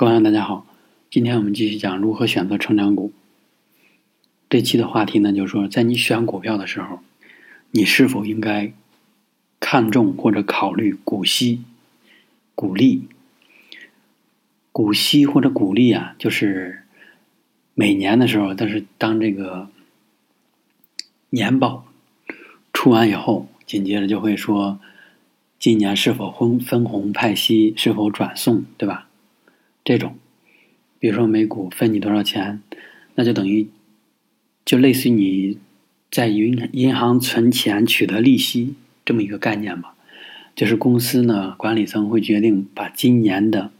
各位大家好，今天我们继续讲如何选择成长股。这期的话题呢，就是说，在你选股票的时候，你是否应该看重或者考虑股息、股利？股息或者股利啊，就是每年的时候，但是当这个年报出完以后，紧接着就会说，今年是否分分红派息，是否转送，对吧？这种，比如说每股分你多少钱，那就等于，就类似于你在银银行存钱取得利息这么一个概念吧。就是公司呢管理层会决定把今年的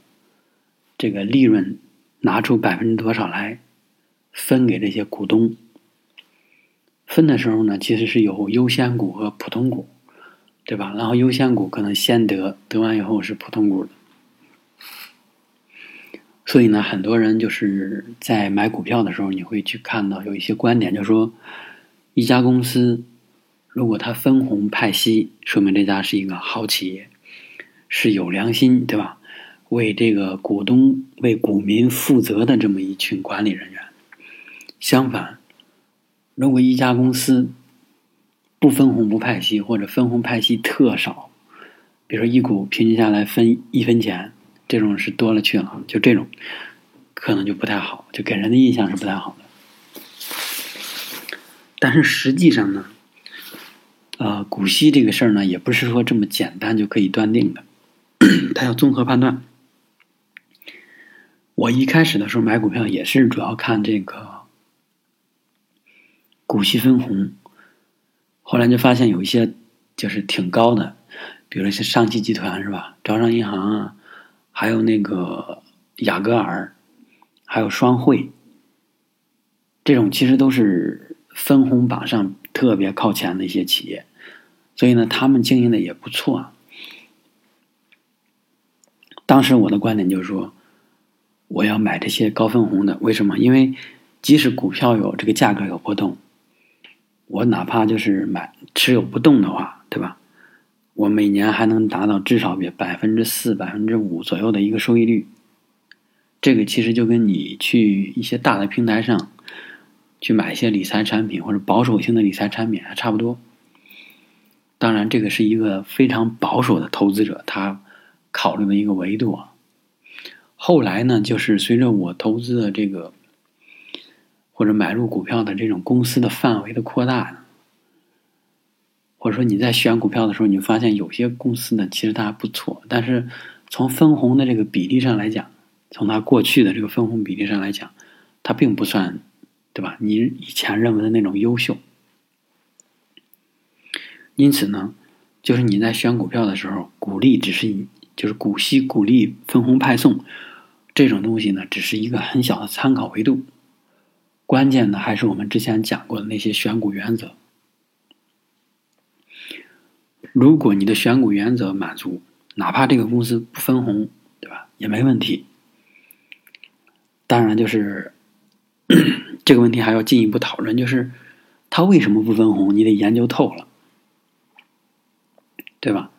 这个利润拿出百分之多少来分给这些股东。分的时候呢，其实是有优先股和普通股，对吧？然后优先股可能先得，得完以后是普通股的。所以呢，很多人就是在买股票的时候，你会去看到有一些观点，就是说，一家公司如果它分红派息，说明这家是一个好企业，是有良心，对吧？为这个股东、为股民负责的这么一群管理人员。相反，如果一家公司不分红不派息，或者分红派息特少，比如说一股平均下来分一分钱。这种是多了去了，就这种可能就不太好，就给人的印象是不太好的。但是实际上呢，呃，股息这个事儿呢，也不是说这么简单就可以断定的，它要综合判断。我一开始的时候买股票也是主要看这个股息分红，后来就发现有一些就是挺高的，比如像上汽集团是吧，招商银行啊。还有那个雅戈尔，还有双汇，这种其实都是分红榜上特别靠前的一些企业，所以呢，他们经营的也不错。当时我的观点就是说，我要买这些高分红的。为什么？因为即使股票有这个价格有波动，我哪怕就是买持有不动的话，对吧？我每年还能达到至少比百分之四、百分之五左右的一个收益率，这个其实就跟你去一些大的平台上去买一些理财产品或者保守性的理财产品还差不多。当然，这个是一个非常保守的投资者他考虑的一个维度啊。后来呢，就是随着我投资的这个或者买入股票的这种公司的范围的扩大。或者说你在选股票的时候，你发现有些公司呢，其实它还不错，但是从分红的这个比例上来讲，从它过去的这个分红比例上来讲，它并不算，对吧？你以前认为的那种优秀。因此呢，就是你在选股票的时候，股利只是就是股息、股利、分红派送这种东西呢，只是一个很小的参考维度。关键的还是我们之前讲过的那些选股原则。如果你的选股原则满足，哪怕这个公司不分红，对吧，也没问题。当然，就是 这个问题还要进一步讨论，就是他为什么不分红？你得研究透了，对吧？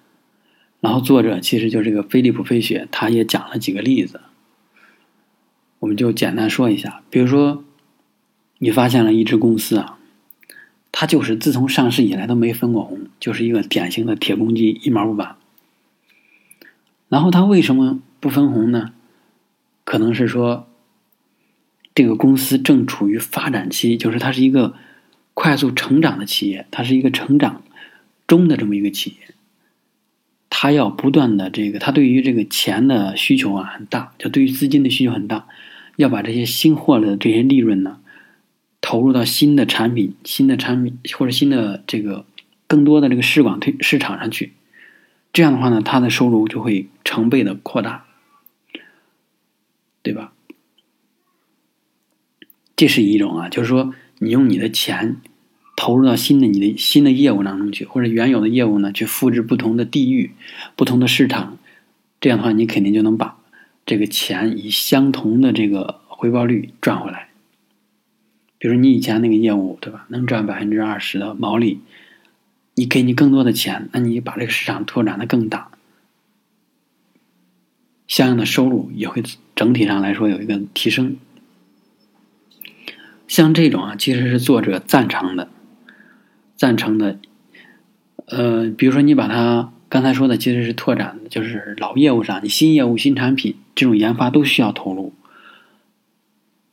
然后作者其实就这个菲利普·费雪，他也讲了几个例子，我们就简单说一下。比如说，你发现了一只公司啊。它就是自从上市以来都没分过红，就是一个典型的铁公鸡，一毛不拔。然后它为什么不分红呢？可能是说，这个公司正处于发展期，就是它是一个快速成长的企业，它是一个成长中的这么一个企业。它要不断的这个，它对于这个钱的需求啊很大，就对于资金的需求很大，要把这些新获得的这些利润呢。投入到新的产品、新的产品或者新的这个更多的这个市广推市场上去，这样的话呢，它的收入就会成倍的扩大，对吧？这是一种啊，就是说你用你的钱投入到新的你的新的业务当中去，或者原有的业务呢去复制不同的地域、不同的市场，这样的话你肯定就能把这个钱以相同的这个回报率赚回来。比如你以前那个业务，对吧？能赚百分之二十的毛利，你给你更多的钱，那你把这个市场拓展的更大。相应的收入也会整体上来说有一个提升。像这种啊，其实是作者赞成的，赞成的。呃，比如说你把它刚才说的，其实是拓展，就是老业务上，你新业务、新产品这种研发都需要投入。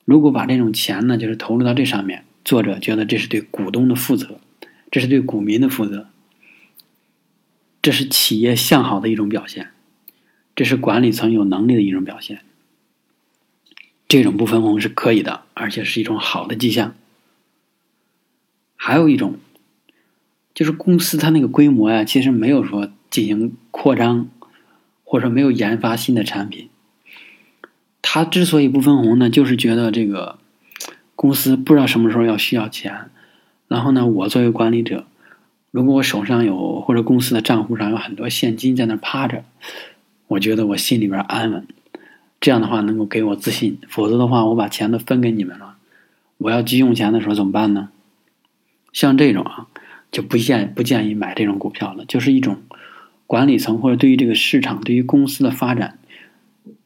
如果把这种钱呢，就是投入到这上面，作者觉得这是对股东的负责，这是对股民的负责，这是企业向好的一种表现，这是管理层有能力的一种表现。这种不分红是可以的，而且是一种好的迹象。还有一种，就是公司它那个规模呀，其实没有说进行扩张，或者没有研发新的产品。他之所以不分红呢，就是觉得这个公司不知道什么时候要需要钱，然后呢，我作为管理者，如果我手上有或者公司的账户上有很多现金在那趴着，我觉得我心里边安稳。这样的话能够给我自信，否则的话，我把钱都分给你们了，我要急用钱的时候怎么办呢？像这种啊，就不建不建议买这种股票了，就是一种管理层或者对于这个市场、对于公司的发展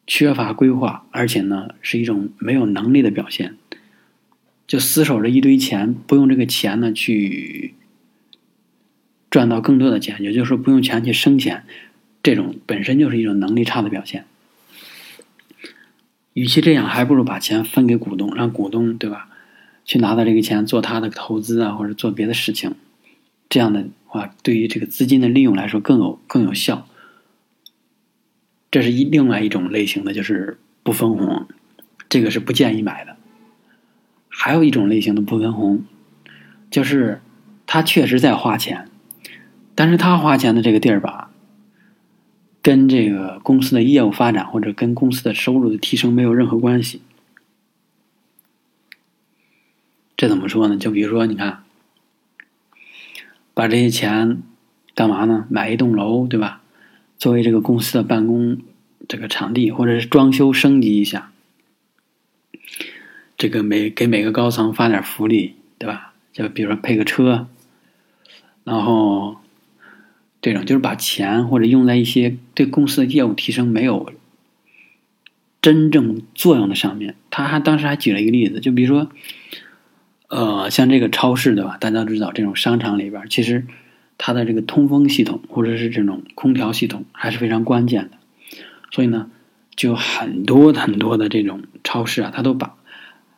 缺乏规划，而且呢是一种没有能力的表现，就死守着一堆钱，不用这个钱呢去赚到更多的钱，也就是说不用钱去生钱，这种本身就是一种能力差的表现。与其这样，还不如把钱分给股东，让股东对吧？去拿到这个钱做他的投资啊，或者做别的事情。这样的话，对于这个资金的利用来说更有更有效。这是一另外一种类型的，就是不分红，这个是不建议买的。还有一种类型的不分红，就是他确实在花钱，但是他花钱的这个地儿吧。跟这个公司的业务发展或者跟公司的收入的提升没有任何关系。这怎么说呢？就比如说，你看，把这些钱干嘛呢？买一栋楼，对吧？作为这个公司的办公这个场地，或者是装修升级一下，这个每给每个高层发点福利，对吧？就比如说配个车，然后。这种就是把钱或者用在一些对公司的业务提升没有真正作用的上面。他还当时还举了一个例子，就比如说，呃，像这个超市对吧？大家都知道，这种商场里边其实它的这个通风系统或者是这种空调系统还是非常关键的。所以呢，就很多很多的这种超市啊，它都把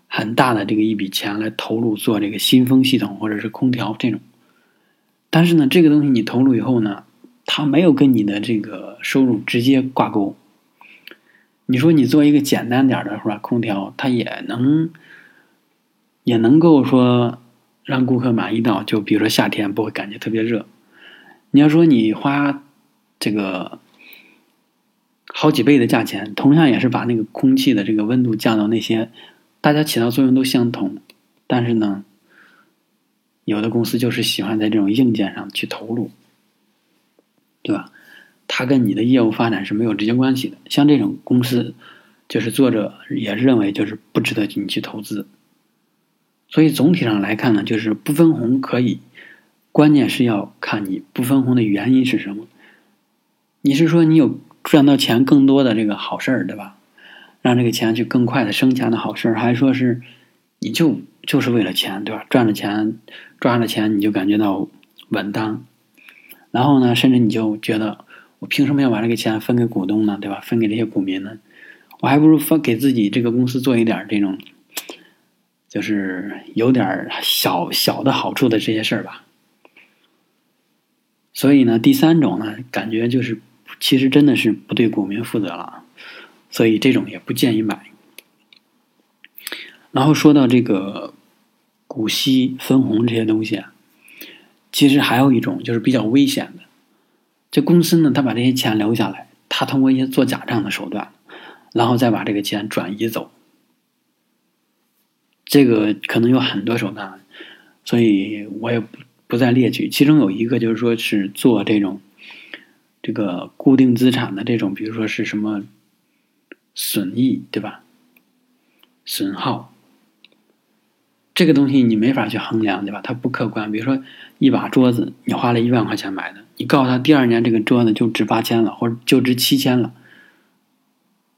很大的这个一笔钱来投入做这个新风系统或者是空调这种。但是呢，这个东西你投入以后呢，它没有跟你的这个收入直接挂钩。你说你做一个简单点的是吧？空调它也能，也能够说让顾客满意到，就比如说夏天不会感觉特别热。你要说你花这个好几倍的价钱，同样也是把那个空气的这个温度降到那些，大家起到作用都相同，但是呢。有的公司就是喜欢在这种硬件上去投入，对吧？它跟你的业务发展是没有直接关系的。像这种公司，就是作者也认为就是不值得你去投资。所以总体上来看呢，就是不分红可以，关键是要看你不分红的原因是什么。你是说你有赚到钱更多的这个好事儿，对吧？让这个钱去更快的生钱的好事儿，还说是你就？就是为了钱，对吧？赚了钱，赚了钱，你就感觉到稳当。然后呢，甚至你就觉得，我凭什么要把这个钱分给股东呢？对吧？分给这些股民呢？我还不如分给自己这个公司做一点这种，就是有点小小的好处的这些事儿吧。所以呢，第三种呢，感觉就是其实真的是不对股民负责了，所以这种也不建议买。然后说到这个股息分红这些东西啊，其实还有一种就是比较危险的，这公司呢，他把这些钱留下来，他通过一些做假账的手段，然后再把这个钱转移走。这个可能有很多手段，所以我也不不再列举。其中有一个就是说是做这种这个固定资产的这种，比如说是什么损益，对吧？损耗。这个东西你没法去衡量，对吧？它不客观。比如说，一把桌子，你花了一万块钱买的，你告诉他第二年这个桌子就值八千了，或者就值七千了，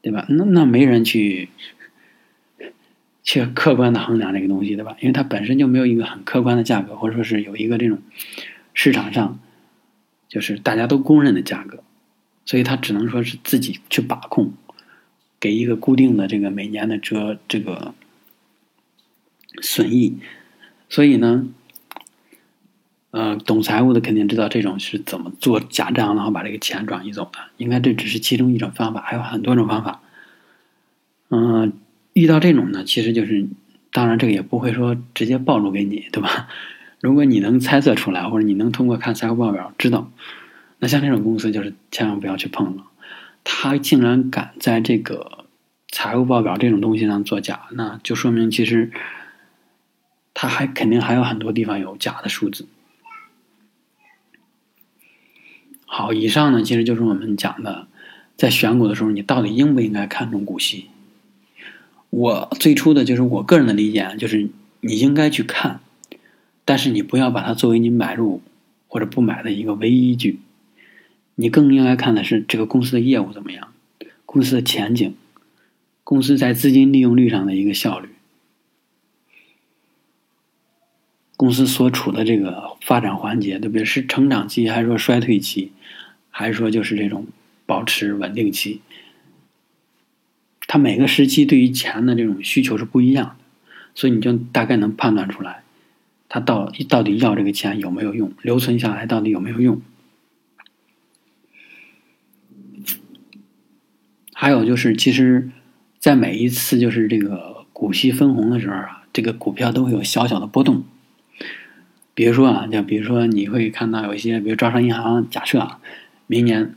对吧？那那没人去去客观的衡量这个东西，对吧？因为它本身就没有一个很客观的价格，或者说是有一个这种市场上就是大家都公认的价格，所以它只能说是自己去把控，给一个固定的这个每年的折这个损益，所以呢。呃，懂财务的肯定知道这种是怎么做假账，然后把这个钱转移走的。应该这只是其中一种方法，还有很多种方法。嗯，遇到这种呢，其实就是，当然这个也不会说直接暴露给你，对吧？如果你能猜测出来，或者你能通过看财务报表知道，那像这种公司就是千万不要去碰了。他竟然敢在这个财务报表这种东西上作假，那就说明其实他还肯定还有很多地方有假的数字。好，以上呢其实就是我们讲的，在选股的时候，你到底应不应该看重股息？我最初的就是我个人的理解，就是你应该去看，但是你不要把它作为你买入或者不买的一个唯一依据。你更应该看的是这个公司的业务怎么样，公司的前景，公司在资金利用率上的一个效率。公司所处的这个发展环节，对不对？是成长期，还是说衰退期，还是说就是这种保持稳定期？它每个时期对于钱的这种需求是不一样的，所以你就大概能判断出来，他到到底要这个钱有没有用，留存下来到底有没有用？还有就是，其实，在每一次就是这个股息分红的时候啊，这个股票都会有小小的波动。比如说啊，就比如说你会看到有一些，比如招商银行，假设啊，明年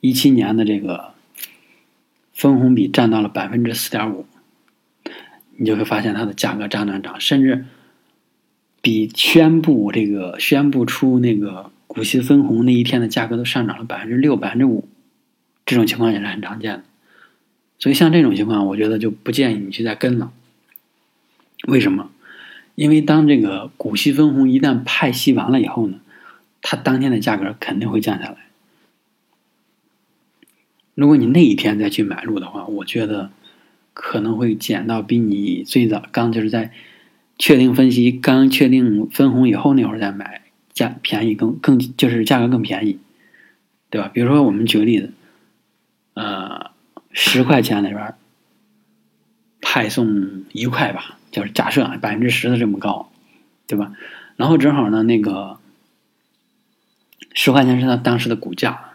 一七年的这个分红比占到了百分之四点五，你就会发现它的价格涨涨涨，甚至比宣布这个宣布出那个股息分红那一天的价格都上涨了百分之六、百分之五，这种情况也是很常见的。所以像这种情况，我觉得就不建议你去再跟了。为什么？因为当这个股息分红一旦派息完了以后呢，它当天的价格肯定会降下来。如果你那一天再去买入的话，我觉得可能会减到比你最早刚就是在确定分析、刚确定分红以后那会儿再买价便宜更更就是价格更便宜，对吧？比如说我们举个例子，呃，十块钱里边派送一块吧。就是假设啊，百分之十的这么高，对吧？然后正好呢，那个十块钱是他当时的股价，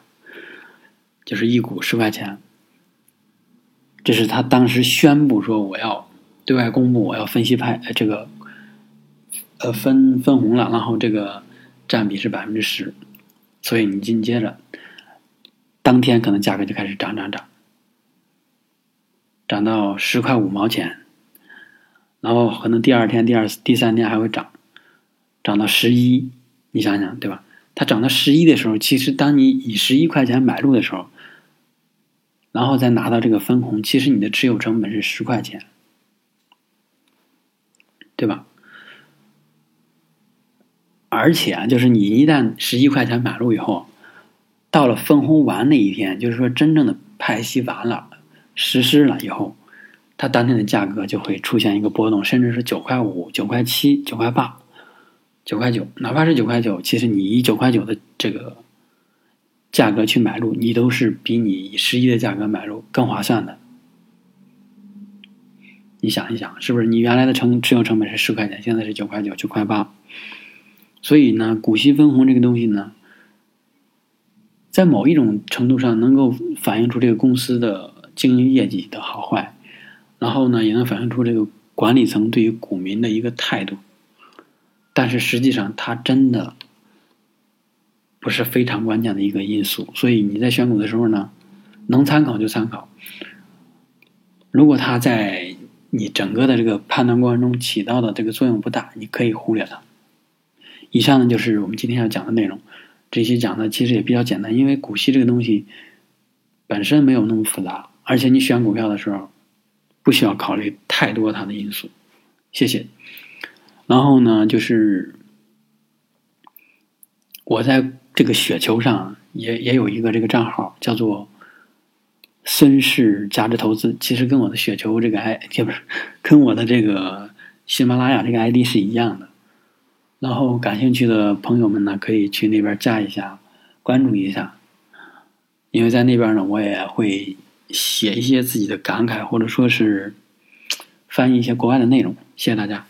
就是一股十块钱。这是他当时宣布说我要对外公布，我要分析派这个呃分分红了，然后这个占比是百分之十，所以你紧接着当天可能价格就开始涨涨涨，涨到十块五毛钱。然后可能第二天、第二、第三天还会涨，涨到十一，你想想，对吧？它涨到十一的时候，其实当你以十一块钱买入的时候，然后再拿到这个分红，其实你的持有成本是十块钱，对吧？而且啊就是你一旦十一块钱买入以后，到了分红完那一天，就是说真正的派息完了、实施了以后。它当天的价格就会出现一个波动，甚至是九块五、九块七、九块八、九块九，哪怕是九块九，其实你以九块九的这个价格去买入，你都是比你以十一的价格买入更划算的。你想一想，是不是？你原来的成持有成本是十块钱，现在是九块九、九块八，所以呢，股息分红这个东西呢，在某一种程度上能够反映出这个公司的经营业绩的好坏。然后呢，也能反映出这个管理层对于股民的一个态度，但是实际上它真的不是非常关键的一个因素。所以你在选股的时候呢，能参考就参考。如果它在你整个的这个判断过程中起到的这个作用不大，你可以忽略它。以上呢就是我们今天要讲的内容。这些讲的其实也比较简单，因为股息这个东西本身没有那么复杂，而且你选股票的时候。不需要考虑太多它的因素，谢谢。然后呢，就是我在这个雪球上也也有一个这个账号，叫做孙氏价值投资，其实跟我的雪球这个 I 不是跟我的这个喜马拉雅这个 ID 是一样的。然后感兴趣的朋友们呢，可以去那边加一下，关注一下。因为在那边呢，我也会写一些自己的感慨，或者说是翻译一些国外的内容。谢谢大家。